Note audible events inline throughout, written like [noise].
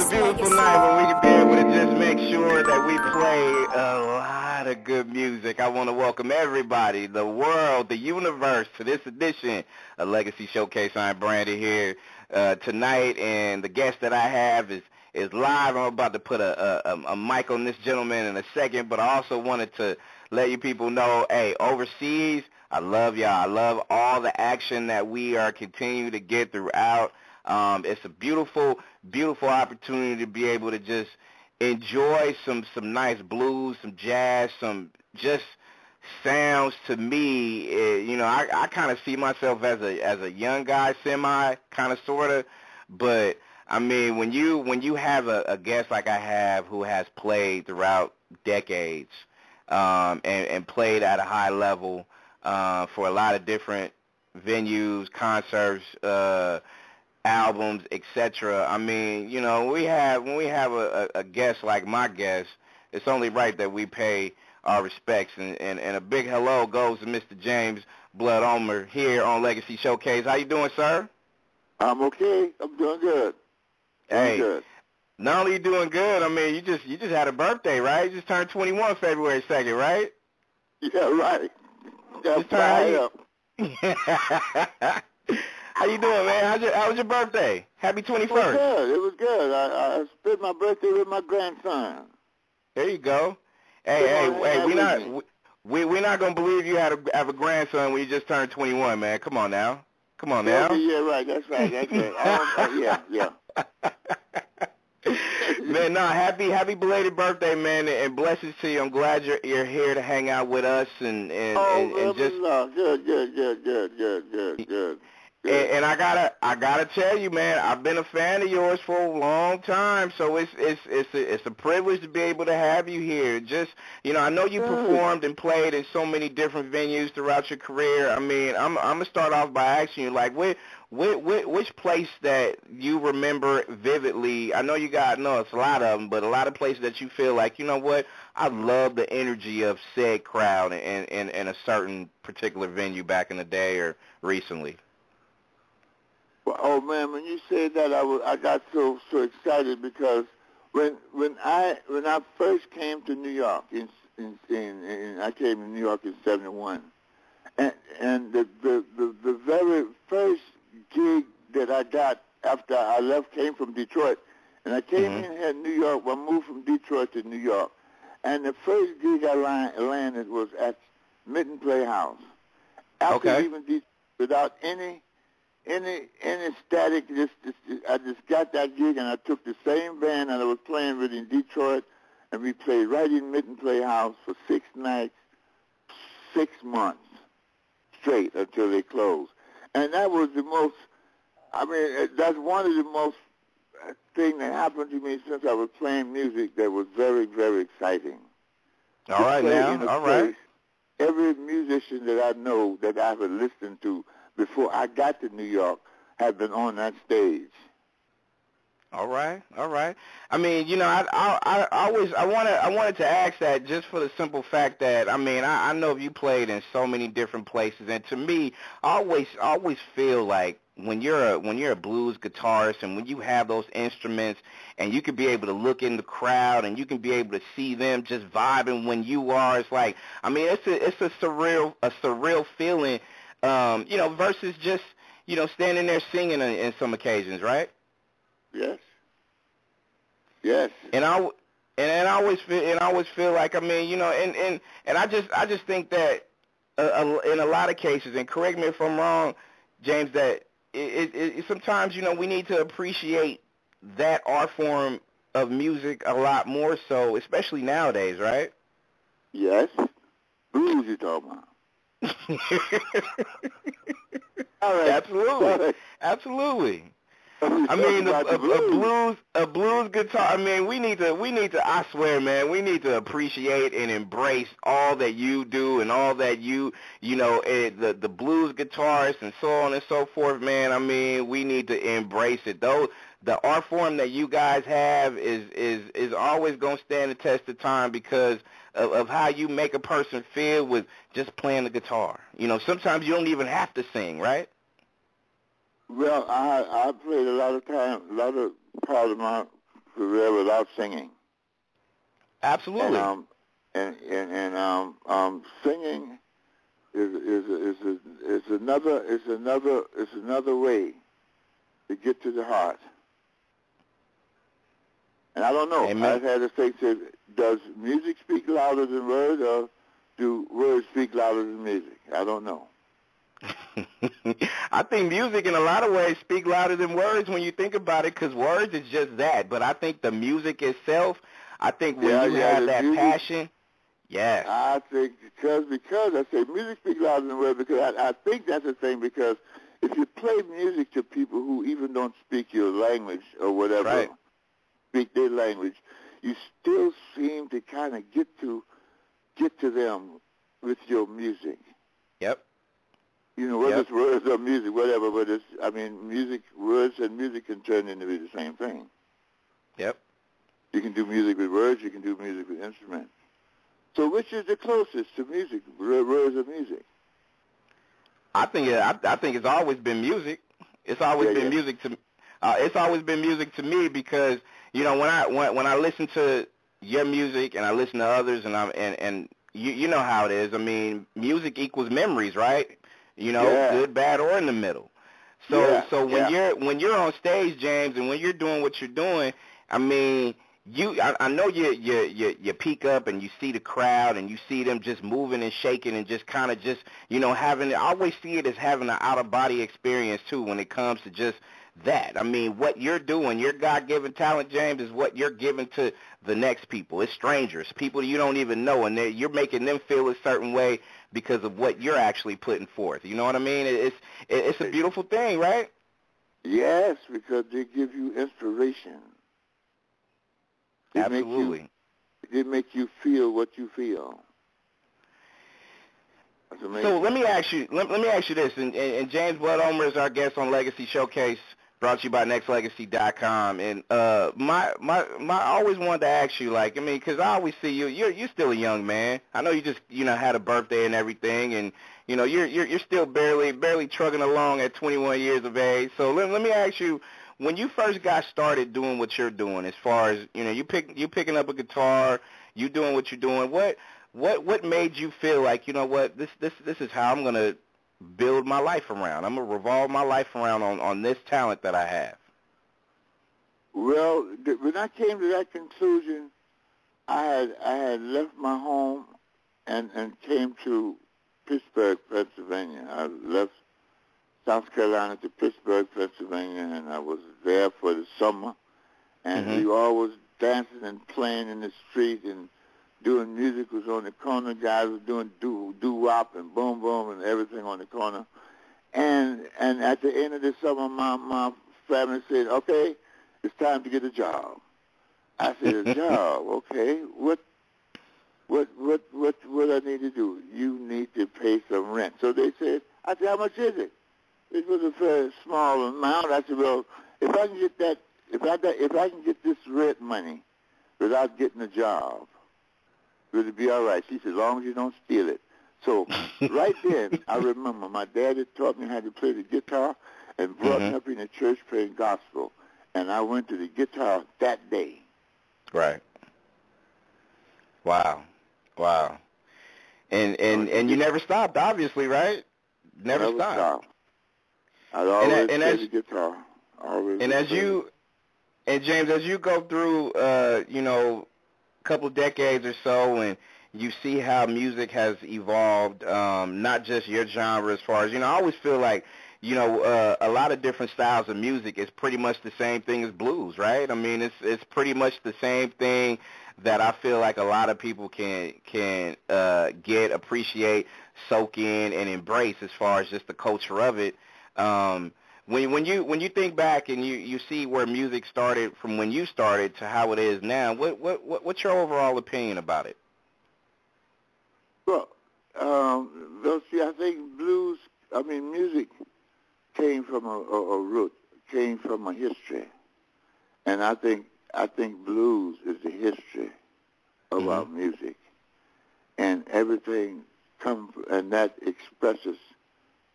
It's a beautiful night when we can be able to just make sure that we play a lot of good music. I want to welcome everybody, the world, the universe, to this edition of Legacy Showcase. I'm Brandy here uh, tonight, and the guest that I have is is live. I'm about to put a, a, a mic on this gentleman in a second, but I also wanted to let you people know, hey, overseas, I love y'all. I love all the action that we are continuing to get throughout. Um, it's a beautiful, beautiful opportunity to be able to just enjoy some some nice blues, some jazz, some just sounds to me. Uh, you know, I, I kind of see myself as a as a young guy, semi, kind of, sort of, but I mean, when you when you have a, a guest like I have who has played throughout decades um, and, and played at a high level uh, for a lot of different venues, concerts, uh, albums, etc. I mean, you know, we have when we have a, a, a guest like my guest, it's only right that we pay our respects. And, and, and a big hello goes to Mr. James Blood Ulmer here on Legacy Showcase. How you doing, sir? I'm okay. I'm doing good. Hey, good. not only you doing good, I mean, you just you just had a birthday, right? You just turned 21 February 2nd, right? Yeah, right. Yeah, Just turn up. [laughs] How you doing, man? How's your, how was your birthday? Happy 21st. It was good. It was good. I, I spent my birthday with my grandson. There you go. Hey, hey, hey, we not we we not gonna believe you had a have a grandson when you just turned 21, man. Come on now. Come on now. Yeah, right. That's right. That's right. [laughs] uh, yeah, yeah. [laughs] man, no, happy happy belated birthday, man, and blessings to you. I'm glad you're you're here to hang out with us and and oh, and, and just good, good, good, good, good, good, good. And, and I gotta, I gotta tell you, man, I've been a fan of yours for a long time. So it's, it's, it's a, it's a privilege to be able to have you here. Just, you know, I know you performed and played in so many different venues throughout your career. I mean, I'm, I'm gonna start off by asking you, like, which, which, which place that you remember vividly? I know you got, no, it's a lot of them, but a lot of places that you feel like, you know what, I love the energy of said crowd in, in, in a certain particular venue back in the day or recently. Well, oh man, when you said that, I was I got so so excited because when when I when I first came to New York in in, in, in I came to New York in '71, and and the, the the the very first gig that I got after I left came from Detroit, and I came mm-hmm. in here in New York. I moved from Detroit to New York, and the first gig I landed was at Minton Playhouse. After okay. leaving Detroit without any any any static. Just, just I just got that gig, and I took the same band that I was playing with in Detroit, and we played right in Minton Playhouse for six nights, six months straight until they closed. And that was the most. I mean, that's one of the most uh, thing that happened to me since I was playing music that was very, very exciting. All right now, all right. Every musician that I know that I've listened to before I got to New York have been on that stage. All right, all right. I mean, you know, I I, I always I wanted I wanted to ask that just for the simple fact that I mean I, I know you played in so many different places, and to me, I always I always feel like when you're a when you're a blues guitarist and when you have those instruments and you can be able to look in the crowd and you can be able to see them just vibing when you are, it's like I mean it's a it's a surreal a surreal feeling um, you know, versus just you know standing there singing in, in some occasions, right? Yes. Yes. And I and, and I always feel and I always feel like I mean you know and and and I just I just think that uh, in a lot of cases and correct me if I'm wrong, James, that it, it, it, sometimes you know we need to appreciate that art form of music a lot more so, especially nowadays, right? Yes. Blues you talking about? [laughs] All right. Absolutely. Absolutely. I mean, a, a, a blues, a blues guitar. I mean, we need to, we need to. I swear, man, we need to appreciate and embrace all that you do and all that you, you know, it, the the blues guitarists and so on and so forth, man. I mean, we need to embrace it. Though the art form that you guys have is is is always going to stand the test of time because of, of how you make a person feel with just playing the guitar. You know, sometimes you don't even have to sing, right? Well, I I played a lot of time, a lot of part of my career without singing. Absolutely. And um, and and, and um, um, singing is is is a, is another is another is another way to get to the heart. And I don't know. Amen. I've had to say, said, does music speak louder than words, or do words speak louder than music? I don't know. [laughs] I think music in a lot of ways speak louder than words when you think about it because words is just that. But I think the music itself, I think when Yeah, you yeah, have that music- passion, yeah. I think because because I say music speaks louder than words because I, I think that's the thing because if you play music to people who even don't speak your language or whatever Right. Speak their language, you still seem to kind of get to get to them with your music. Yep. You know, whether Yep. it's words or music, whatever. But it's I mean, music, words and music can turn into be the same thing. Yep. You can do music with words. You can do music with instruments. So which is the closest to music, words or music? I think it, I, I think it's always been music. It's always Yeah, been yeah. music to uh, it's always been music to me because you know when I when when I listen to your music and I listen to others and I'm and and you you know how it is. I mean, music equals memories, right? You know, Yeah. good, bad, or in the middle. So Yeah, so when yeah. you're when you're on stage, James, and when you're doing what you're doing, I mean, you I, I know you you you you peek up and you see the crowd and you see them just moving and shaking and just kind of just you know having I always see it as having an out of body experience too when it comes to just that. I mean, what you're doing, your God given talent, James, is what you're giving to the next people. It's strangers, people you don't even know, and you're making them feel a certain way because of what you're actually putting forth. You know what I mean? It's it's a beautiful thing, right? Yes, because they give you inspiration. They Make Absolutely. you, they make you feel what you feel. So let me ask you. Let, let me ask you this. And, and, and James Blood Ulmer is our guest on Legacy Showcase, brought to you by Nexxlegacy.com. And uh, my my my, I always wanted to ask you, like, I mean, because I always see you. You're you're still a young man. I know you just you know had a birthday and everything, and you know you're you're you're still barely barely trugging along at 21 years of age. So let let me ask you. When you first got started doing what you're doing, as far as you know, you pick you picking up a guitar, you doing what you're doing. What what what made you feel like you know what this this this is how I'm gonna build my life around. I'm gonna revolve my life around on on this talent that I have. Well, when I came to that conclusion, I had I had left my home and and came to Pittsburgh, Pennsylvania. I left South Carolina to Pittsburgh, Pennsylvania, and I was there for the summer. And Mhm. we all was dancing and playing in the street and doing music was on the corner. Guys were doing do do wop and boom boom and everything on the corner. And and at the end of the summer, my my family said, "Okay, it's time to get a job." I said, "A [laughs] job? Okay. What what what what what I need to do? You need to pay some rent." So they said, "I said, how much is it?" It was a very small amount. I said, "Well, if I can get that, if I if I can get this rent money without getting a job, will be all right?" She said, "As long as you don't steal it." So [laughs] right then, I remember my dad had taught me how to play the guitar and brought Mhm. me up in the church playing gospel, and I went to the guitar that day. Right. Wow. Wow. And and and you never stopped, obviously, right? Never, Never stopped. stopped. I'd always and play as- the guitar. Always. And as you and James, as you go through, uh, you know, couple decades or so, and you see how music has evolved, um, not just your genre as far as you know. I always feel like, you know, uh, a lot of different styles of music is pretty much the same thing as blues, right? I mean, it's it's pretty much the same thing that I feel like a lot of people can can uh, get, appreciate, soak in, and embrace as far as just the culture of it. Um, when when you when you think back and you you see where music started from when you started to how it is now, what what, what what's your overall opinion about it? Well, um, well, see, I think blues. I mean, music came from a, a, a root, came from a history, and I think I think blues is the history of our Mhm. music, and everything comes and that expresses.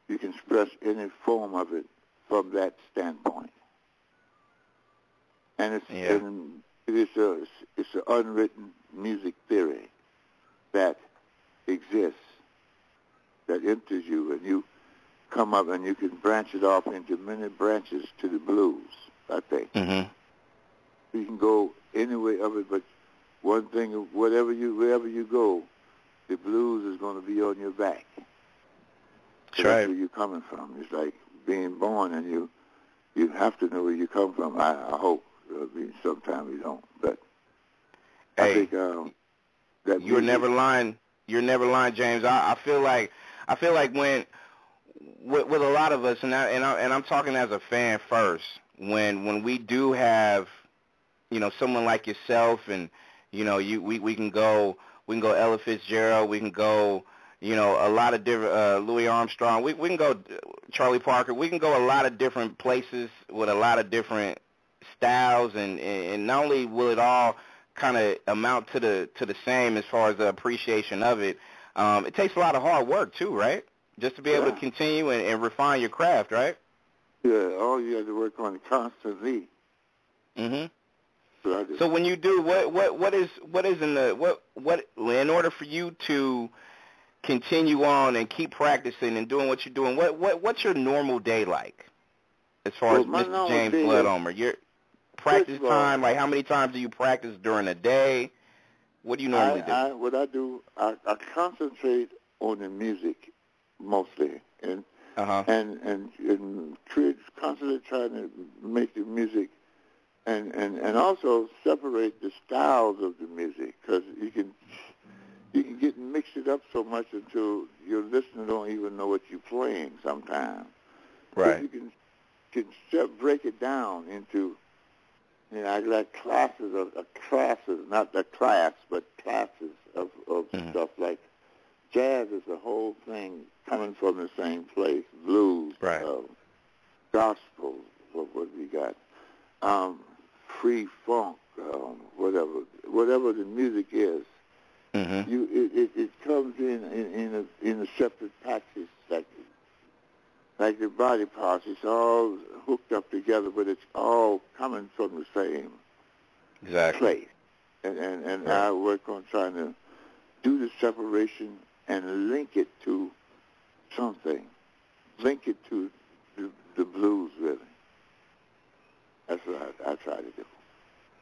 You can express any form of it from that standpoint, and it's Yeah. and It is a it's an unwritten music theory that exists that enters you, and you come up and you can branch it off into many branches to the blues. I think mm-hmm. you can go any way of it, but one thing, whatever you wherever you go, the blues is going to be on your back. That's right. where you're coming from. It's like being born, and you you have to know where you come from. I, I hope. I mean, sometimes you don't, but hey, I think um, that you're music- never lying. You're never lying, James. I, I feel like I feel like when with, with a lot of us, and I, and I, and I'm talking as a fan first. When when we do have, you know, someone like yourself, and you know, you we we can go we can go Ella Fitzgerald, we can go, you know, a lot of different uh, Louis Armstrong. We we can go Charlie Parker. We can go a lot of different places with a lot of different styles, and and not only will it all kind of amount to the to the same as far as the appreciation of it. Um, it takes a lot of hard work too, right? Just to be able to continue and, and refine your craft, right? Yeah, all you have to work on constantly. hmm So So when you do, what what what is what is in the what what in order for you to continue on and keep practicing and doing what you're doing, what what what's your normal day like? As far Well, as Mr. James Blood Ulmer, your practice time, like how many times do you practice during a day? What do you normally I, do? I, what I do, I, I concentrate on the music mostly, and Uh huh. and and and create, constantly trying to make the music, and and and also separate the styles of the music because you can you can get mixed it up so much until your listener don't even know what you're playing sometimes. But Right. You can can se- break it down into you know, I like classes of, of classes, not the class, but classes of, of Mhm. stuff like jazz is the whole thing coming from the same place. Blues, Right. uh, gospel, what what we got, um, free funk, um, whatever, whatever the music is Mhm. you it, it, it comes in in in a, in a separate package like like the body parts. It's all hooked up together, but it's all coming from the same Exactly. place. And and, and Right. I work on trying to do the separation and link it to something, link it to the, the blues really. That's what I, I try to do.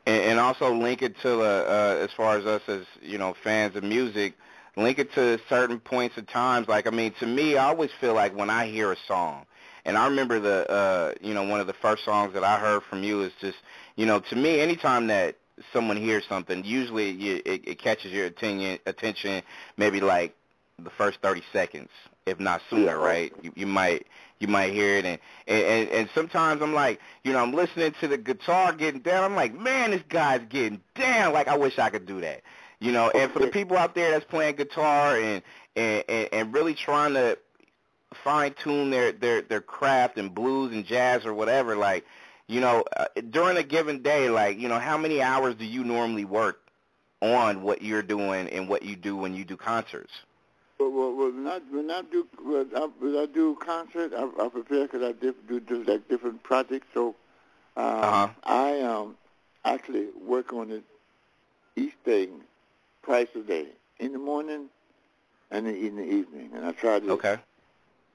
And, and also link it to the uh, as far as us as you know fans of music link it to certain points of times. Like i mean to me i always feel like when i hear a song and i remember the uh you know one of the first songs that i heard from you is just you know to me anytime that someone hears something usually you, it, it catches your attention attention maybe like the first 30 seconds if not sooner right you, you might you might hear it and, and and sometimes I'm like, you know, I'm listening to the guitar getting down. I'm like, man, this guy's getting down. Like I wish I could do that. You know, and for the people out there that's playing guitar and and and, and really trying to fine tune their their their craft and blues and jazz or whatever, like, you know, uh, during a given day, like, you know, how many hours do you normally work on what you're doing and what you do when you do concerts? Well, well, well when I when I do when I, when I do concert, I, I prepare because I diff, do, do like different projects. So uh, Uh-huh. I um actually work on it each thing twice a day, in the morning and in the evening, and I try to Okay.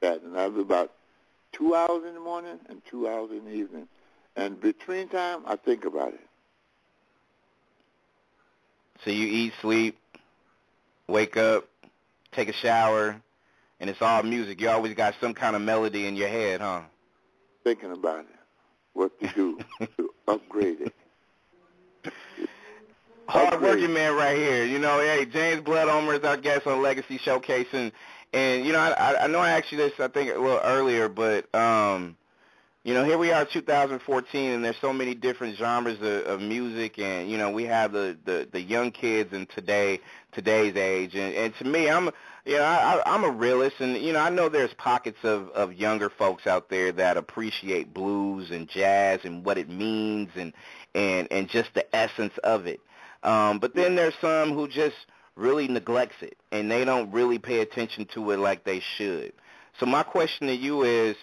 that. And I do about two hours in the morning and two hours in the evening, and between time I think about it. So you eat, sleep, wake up, take a shower, and it's all music. You always got some kind of melody in your head, huh? Thinking about it, what to do [laughs] to upgrade it. Hard working man right here. You know, hey, James Blood Ulmer is our guest on Legacy Showcase, and and you know, I I- I know I asked you this I think a little earlier, but um, you know, here we are, 2014, and there's so many different genres of, of music, and you know, we have the the the young kids in today today's age, and and to me, I'm you know, I- I'm a realist, and you know, I know there's pockets of of younger folks out there that appreciate blues and jazz and what it means, and and and just the essence of it. Um, but then there's some who just really neglects it and they don't really pay attention to it like they should. So my question to you is,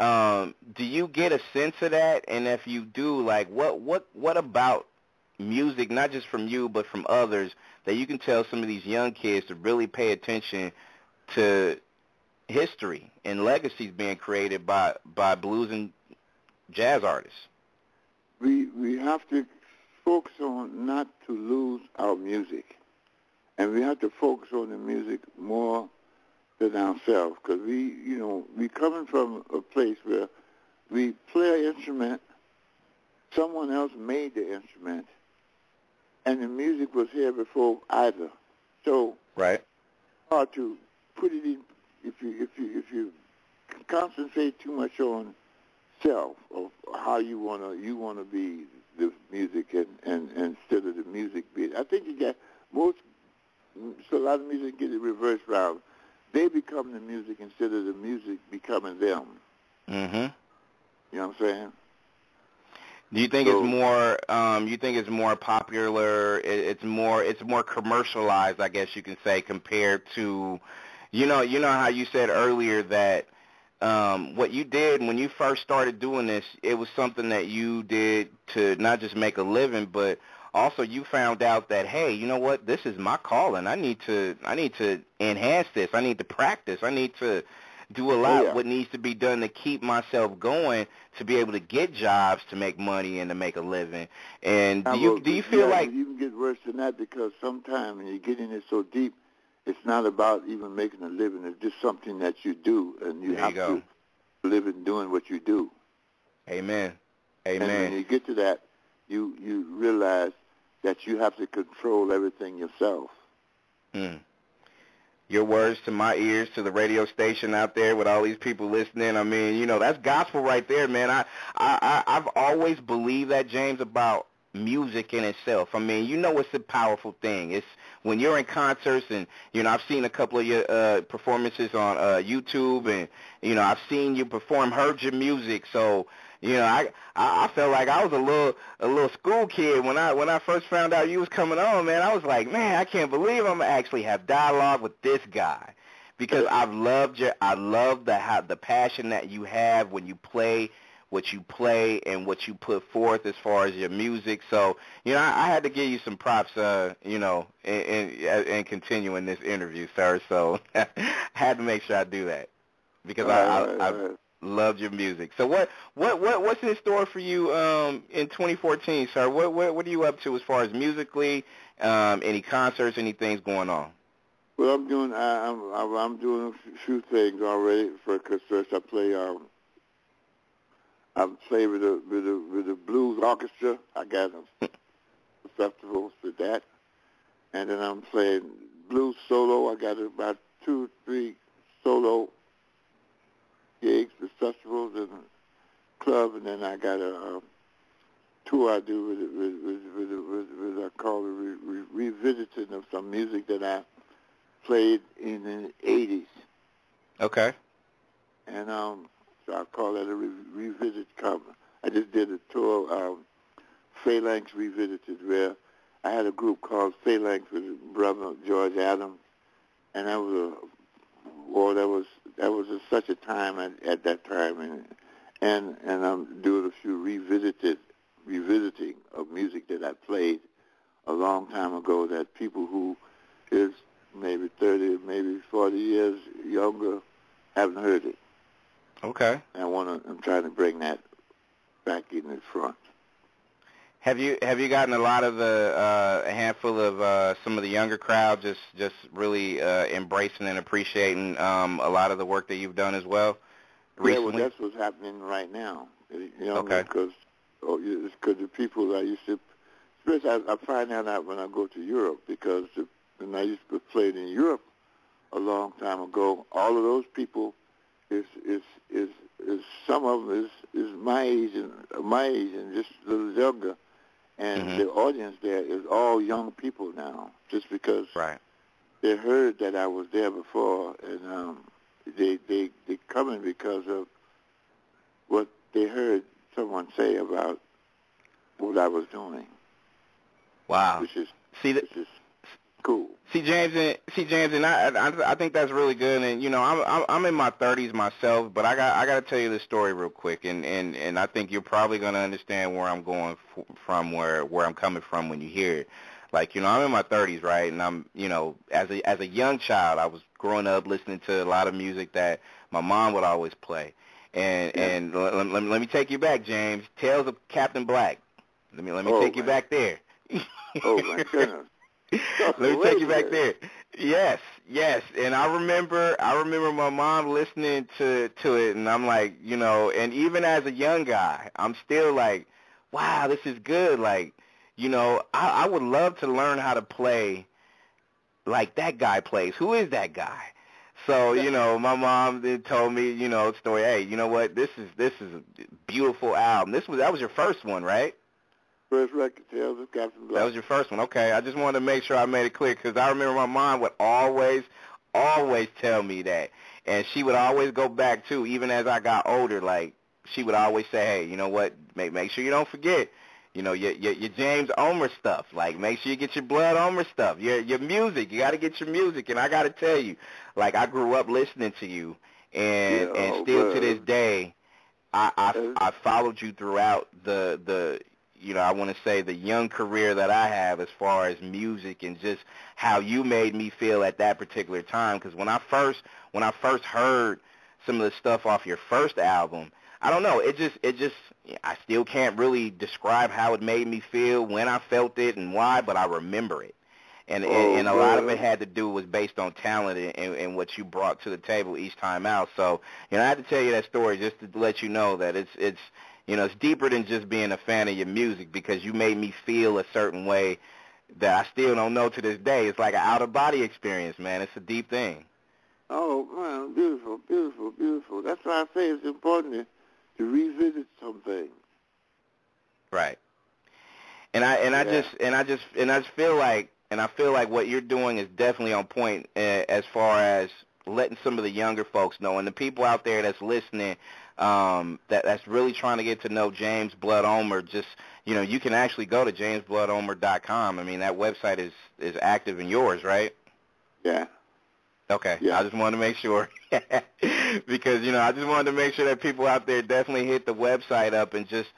um, do you get a sense of that? And if you do, like, what what what about music, not just from you, but from others, that you can tell some of these young kids to really pay attention to history and legacies being created by by blues and jazz artists? We we have to focus on not to lose our music, and we have to focus on the music more than ourselves because we you know we coming from a place where we play an instrument, someone else made the instrument, and the music was here before either. So right, hard to put it in if you if you if you concentrate too much on self of how you wanna you wanna be the music and, and, and instead of the music being I think you get most so a lot of music get it reversed round. They become the music instead of the music becoming them. Mm-hmm. You know what I'm saying? Do you think So- it's more? Um, you think it's more popular? It, it's more. It's more commercialized, I guess you can say, compared to, you know, you know how you said earlier that um, what you did when you first started doing this, it was something that you did to not just make a living, but also you found out that hey, you know what? This is my calling. I need to. I need to enhance this. I need to practice. I need to do a lot oh, yeah. what needs to be done to keep myself going to be able to get jobs to make money and to make a living. And do you do you feel yeah, like you can get worse than that because sometimes when you get in it so deep, it's not about even making a living. It's just something that you do, and you There have go. to live in doing what you do. Amen. Amen. And when you get to that, you you realize that you have to control everything yourself. Hmm. Your words to my ears, to the radio station out there with all these people listening. I mean, you know, that's gospel right there, man. I, I, I I've always believed that, James, about music in itself. I mean, you know, it's a powerful thing. It's when you're in concerts, and you know, I've seen a couple of your uh, performances on uh, YouTube, and you know, I've seen you perform, heard your music. So, you know, I, I I felt like I was a little a little school kid when I when I first found out you was coming on, man. I was like, man, I can't believe I'm gonna actually have dialogue with this guy because I've loved your I love the how the passion that you have when you play what you play and what you put forth as far as your music. So, you know, I, I had to give you some props, uh, you know, in, in, in continuing this interview, sir. So, [laughs] I had to make sure I do that because I, I, I. loved your music. So, what what what what's in store for you um, in 2014, sir? What what what are you up to as far as musically? Um, any concerts? Any things going on? Well, I'm doing I, I'm I'm- I'm doing a few things already. For first I play um I play with the with the with the blues orchestra. I got a [laughs] festival for that, and then I'm playing blues solo. I got about two three solo gigs with festivals and club, and then I got a um, tour I do with with with with, with, with I call it re, re, revisiting of some music that I played in the 80s. Okay. And um, so I call that a re- revisit cover. I just did a tour, um, Phalanx Revisited, where I had a group called Phalanx with brother George Adams, and that was a, well, that was that was a, such a time at, at that time, and and and I'm doing a few revisited revisiting of music that I played a long time ago that people who is maybe 30, maybe 40 years younger haven't heard it. Okay. And I want to. I'm trying to bring that back in the front. Have you have you gotten a lot of the uh, a handful of uh, some of the younger crowd just just really uh, embracing and appreciating um, a lot of the work that you've done as well Yeah, well, that's what's happening right now. You know, Okay. because oh, because the people that I used to, especially I, I find that out when I go to Europe because the, when I used to play in Europe a long time ago, all of those people is is is is some of them is is my age and my age and just a little younger, and Mhm. the audience there is all young people now, just because right. they heard that I was there before, and um, they they they coming because of what they heard someone say about what I was doing, Wow. which is See, that, which is Cool. See James and see James and I, I I think that's really good and you know I'm I'm I'm in my 30s myself but I got I got to tell you this story real quick and and and I think you're probably going to understand where I'm going f- from where where I'm coming from when you hear it. Like you know I'm in my 30s right and I'm you know as a as a young child I was growing up listening to a lot of music that my mom would always play. And Yeah. and let, let, let me take you back James. Tales of Captain Black. Let me let me Oh, take you back there. Oh my [laughs] goodness. Let me take you back there. Yes, yes. And I remember I remember my mom listening to to it and I'm like, you know, and even as a young guy, I'm still like, wow, this is good. Like, you know, I, I would love to learn how to play like that guy plays. Who is that guy? So, you know, my mom then told me, you know, story, hey, you know what, this is this is a beautiful album. This was that was your first one, right? First record, Tales of Captain Black. That was your first one. Okay, I just wanted to make sure I made it clear because I remember my mom would always, always tell me that, and she would always go back too. Even as I got older, like she would always say, "Hey, you know what? Make make sure you don't forget, you know, your your, your James Ulmer stuff. Like make sure you get your Blood Ulmer stuff. Your your music. You got to get your music." And I got to tell you, like I grew up listening to you, and Yeah, and oh, still to this day, I I, Uh, I followed you throughout the the you know, I want to say the young career that I have as far as music and just how you made me feel at that particular time. Because when I first when I first heard some of the stuff off your first album, I don't know, it just it just I still can't really describe how it made me feel when I felt it and why, but I remember it. And Oh, and, and a lot of it had to do was based on talent and, and, and what you brought to the table each time out. So you know, I had to tell you that story just to let you know that it's it's you know, it's deeper than just being a fan of your music because you made me feel a certain way that I still don't know to this day. It's like an out of body experience, man. It's a deep thing. Oh man, beautiful, beautiful, beautiful. That's why I say it's important to, to revisit some things. Right. And I and I just and I just and I just feel like and I feel like what you're doing is definitely on point uh, as far as letting some of the younger folks know and the people out there that's listening um that that's really trying to get to know James Blood Ulmer just you know you can actually go to jamesbloodulmer.com. I mean that website is is active in yours, right? Yeah. Okay. Yeah. I just wanted to make sure [laughs] because you know I just wanted to make sure that people out there definitely hit the website up and just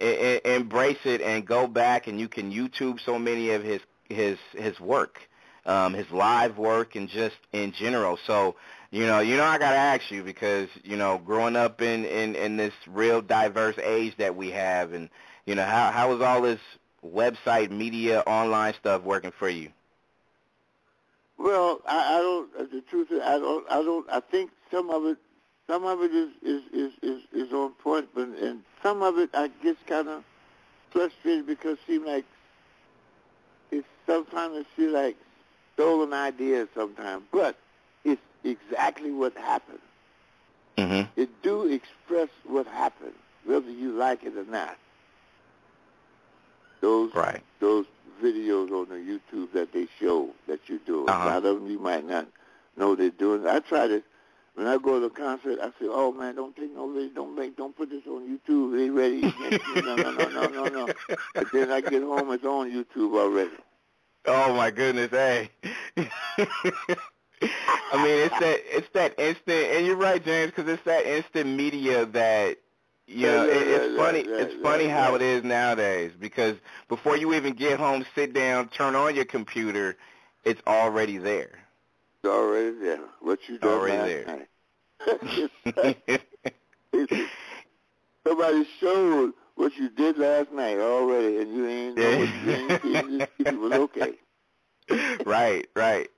e- e- embrace it and go back and you can YouTube so many of his his his work, um, his live work and just in general. So you know you know I gotta ask you because you know growing up in in in this real diverse age that we have and you know how how is all this website media online stuff working for you? Well, I, I don't. uh, The truth is, I don't. I don't. I think some of it, some of it is is is is, is on point, but and some of it I get kind of frustrated because it seems like it's sometimes it feels like stolen ideas sometimes, but exactly what happened. Mm-hmm. It do express what happened, whether you like it or not. Those Right. those videos on the YouTube that they show that you do. Uh-huh. A lot of them you might not know they're doing. I try to when I go to a concert, I say, "Oh man, don't take no video, don't make, don't put this on YouTube. They ready? [laughs] no, no, no, no, no, no." But then I get home, it's on YouTube already. Oh my goodness, hey. [laughs] I mean, it's that it's that instant, and you're right, James, because it's that instant media that you know. yeah, it, it's yeah, funny. yeah, it's yeah, funny yeah. how it is nowadays because before you even get home, sit down, turn on your computer, it's already there. It's already there. What you done Already there. night. [laughs] Somebody showed what you did last night already, and you ain't know what you ain't. Just- It was [laughs] okay. right, right.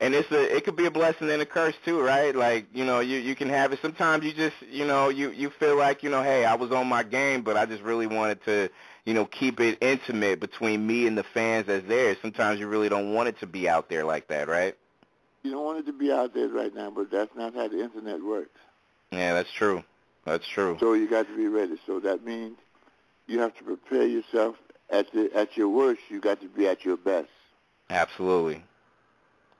And it's a it could be a blessing and a curse too, right? Like, you know, you you can have it sometimes you just, you know, you you feel like, you know, hey, I was on my game, but I just really wanted to, you know, keep it intimate between me and the fans that's there. Sometimes you really don't want it to be out there like that, right? You don't want it to be out there right now, but that's not how the internet works. Yeah, that's true. That's true. So you got to be ready. So that means you have to prepare yourself at the at your worst. You got to be at your best. Absolutely.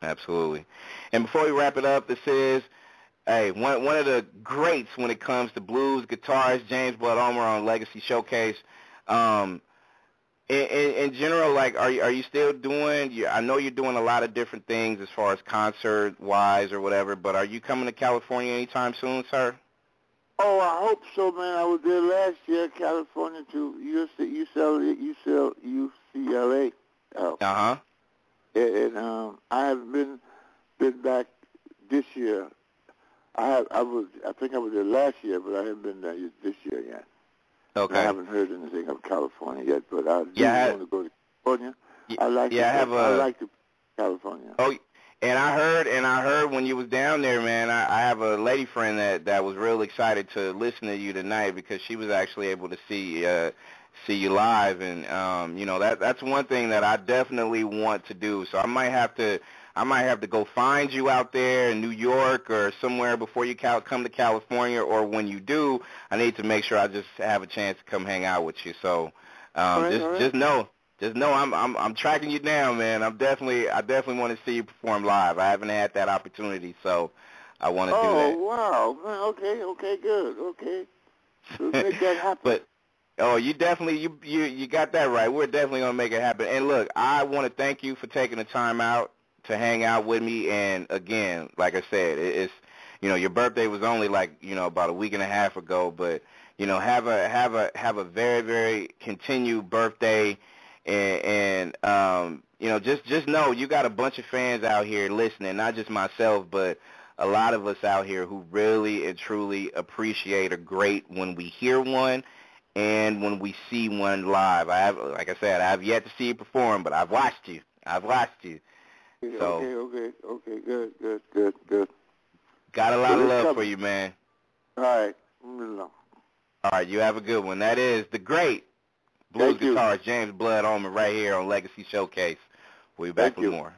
Absolutely. And before we wrap it up, this is hey, one one of the greats when it comes to blues guitarist, James Blood Ulmer on Legacy Showcase. Um, in, in, in general, like, are you are you still doing? You, I know you're doing a lot of different things as far as concert wise or whatever. But are you coming to California anytime soon, sir? Oh, I hope so, man. I was there last year, California, to UCLA, UCLA, UCLA. Uh huh. And, and um, I haven't been been back this year. I have. I was. I think I was there last year, but I haven't been there this year yet. Okay. I haven't heard anything of California yet, but I do yeah, want to go to California. Yeah, I like. Yeah, to, I have. A, I like to California. Oh, and I heard, and I heard when you was down there, man. I, I have a lady friend that that was real excited to listen to you tonight because she was actually able to see uh, see you live, and um, you know that that's one thing that I definitely want to do. So I might have to. I might have to go find you out there in New York or somewhere before you cal- come to California, or when you do, I need to make sure I just have a chance to come hang out with you. So um, right, just right. just know just know I'm I'm I'm tracking you down, man. I'm definitely I definitely want to see you perform live. I haven't had that opportunity, so I want to oh, do that. Oh wow. Okay, okay, good, okay. We'll make that [laughs] happen. but oh, you definitely you you you got that right. We're definitely gonna make it happen. And look, I want to thank you for taking the time out to hang out with me. And again, like I said, it, it's you know your birthday was only like you know about a week and a half ago, but you know have a have a have a very very continued birthday and, and um, you know, just just know you got a bunch of fans out here listening, not just myself, but a lot of us out here who really and truly appreciate a great when we hear one and when we see one live. I have, like I said, I have yet to see you perform, but I've watched you. I've watched you. So, okay, okay, okay, good, good, good, good. Got a lot of love for you, man. All right. All right, you have a good one. That is the great blues guitarist James Blood Ulmer right here on Legacy Showcase. We'll be back Thank with you. more.